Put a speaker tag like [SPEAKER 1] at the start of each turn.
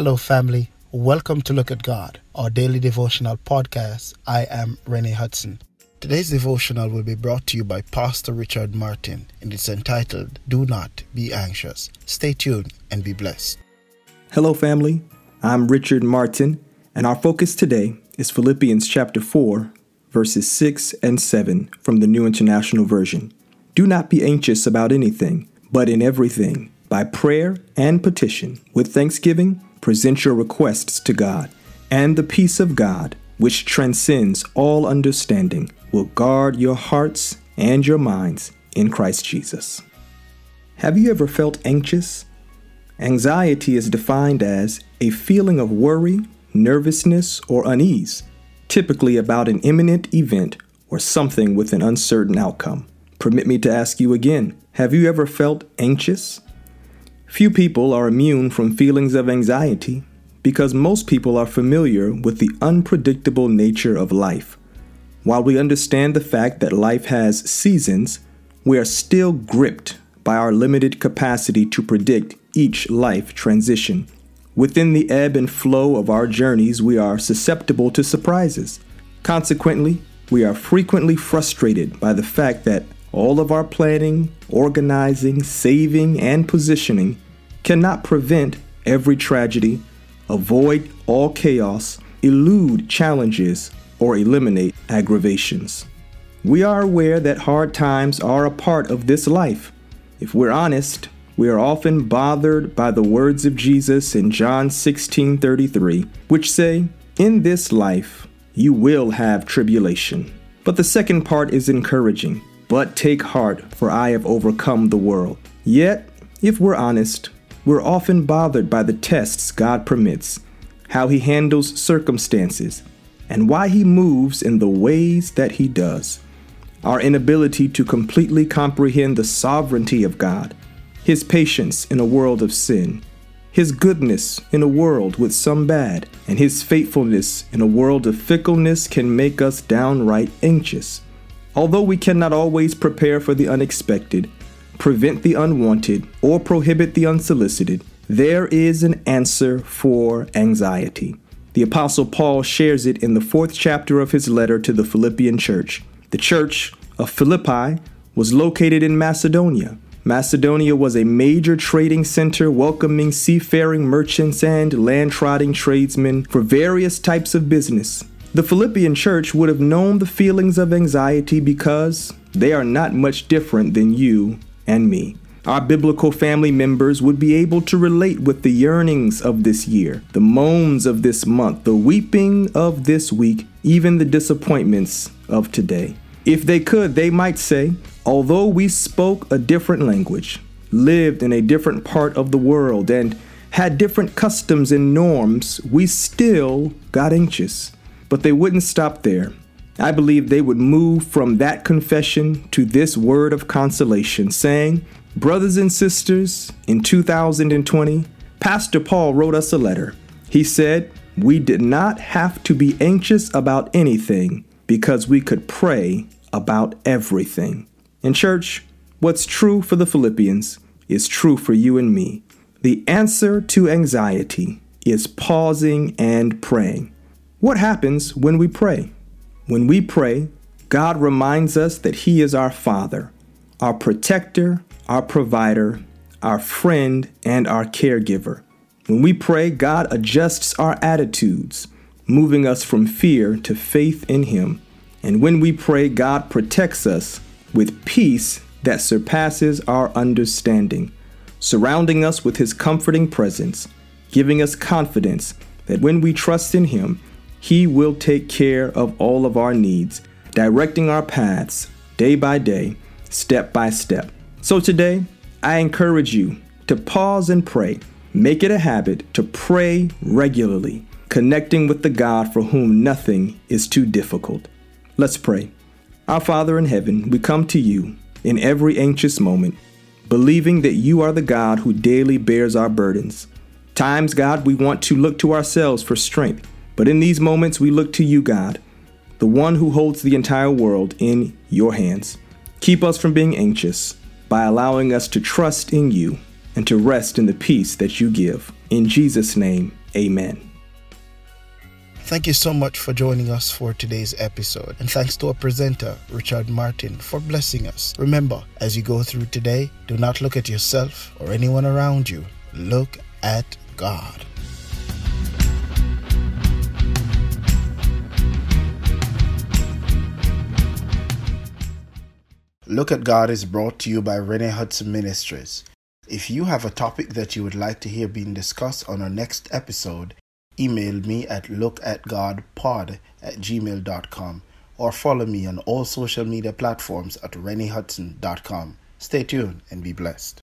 [SPEAKER 1] Hello, family. Welcome to Look at God, our daily devotional podcast. I am Renee Hudson. Today's devotional will be brought to you by Pastor Richard Martin, and it's entitled Do Not Be Anxious. Stay tuned and be blessed.
[SPEAKER 2] Hello, family. I'm Richard Martin, and our focus today is Philippians chapter 4, verses 6 and 7 from the New International Version. Do not be anxious about anything, but in everything, by prayer and petition, with thanksgiving, present your requests to God, and the peace of God, which transcends all understanding, will guard your hearts and your minds in Christ Jesus. Have you ever felt anxious? Anxiety is defined as a feeling of worry, nervousness, or unease, typically about an imminent event or something with an uncertain outcome. Permit me to ask you again have you ever felt anxious? Few people are immune from feelings of anxiety because most people are familiar with the unpredictable nature of life. While we understand the fact that life has seasons, we are still gripped by our limited capacity to predict each life transition. Within the ebb and flow of our journeys, we are susceptible to surprises. Consequently, we are frequently frustrated by the fact that all of our planning, organizing, saving, and positioning cannot prevent every tragedy, avoid all chaos, elude challenges, or eliminate aggravations. We are aware that hard times are a part of this life. If we're honest, we are often bothered by the words of Jesus in John 16:33, which say, "In this life you will have tribulation." But the second part is encouraging. But take heart, for I have overcome the world. Yet, if we're honest, we're often bothered by the tests God permits, how He handles circumstances, and why He moves in the ways that He does. Our inability to completely comprehend the sovereignty of God, His patience in a world of sin, His goodness in a world with some bad, and His faithfulness in a world of fickleness can make us downright anxious. Although we cannot always prepare for the unexpected, prevent the unwanted, or prohibit the unsolicited, there is an answer for anxiety. The Apostle Paul shares it in the fourth chapter of his letter to the Philippian church. The church of Philippi was located in Macedonia. Macedonia was a major trading center welcoming seafaring merchants and land trotting tradesmen for various types of business. The Philippian church would have known the feelings of anxiety because they are not much different than you and me. Our biblical family members would be able to relate with the yearnings of this year, the moans of this month, the weeping of this week, even the disappointments of today. If they could, they might say, although we spoke a different language, lived in a different part of the world, and had different customs and norms, we still got anxious. But they wouldn't stop there. I believe they would move from that confession to this word of consolation, saying, Brothers and sisters, in 2020, Pastor Paul wrote us a letter. He said, We did not have to be anxious about anything because we could pray about everything. In church, what's true for the Philippians is true for you and me. The answer to anxiety is pausing and praying. What happens when we pray? When we pray, God reminds us that He is our Father, our protector, our provider, our friend, and our caregiver. When we pray, God adjusts our attitudes, moving us from fear to faith in Him. And when we pray, God protects us with peace that surpasses our understanding, surrounding us with His comforting presence, giving us confidence that when we trust in Him, he will take care of all of our needs, directing our paths day by day, step by step. So today, I encourage you to pause and pray. Make it a habit to pray regularly, connecting with the God for whom nothing is too difficult. Let's pray. Our Father in heaven, we come to you in every anxious moment, believing that you are the God who daily bears our burdens. Times, God, we want to look to ourselves for strength but in these moments, we look to you, God, the one who holds the entire world in your hands. Keep us from being anxious by allowing us to trust in you and to rest in the peace that you give. In Jesus' name, Amen.
[SPEAKER 1] Thank you so much for joining us for today's episode. And thanks to our presenter, Richard Martin, for blessing us. Remember, as you go through today, do not look at yourself or anyone around you. Look at God. Look at God is brought to you by Renee Hudson Ministries. If you have a topic that you would like to hear being discussed on our next episode, email me at lookatgodpod at gmail.com or follow me on all social media platforms at reneehudson.com. Stay tuned and be blessed.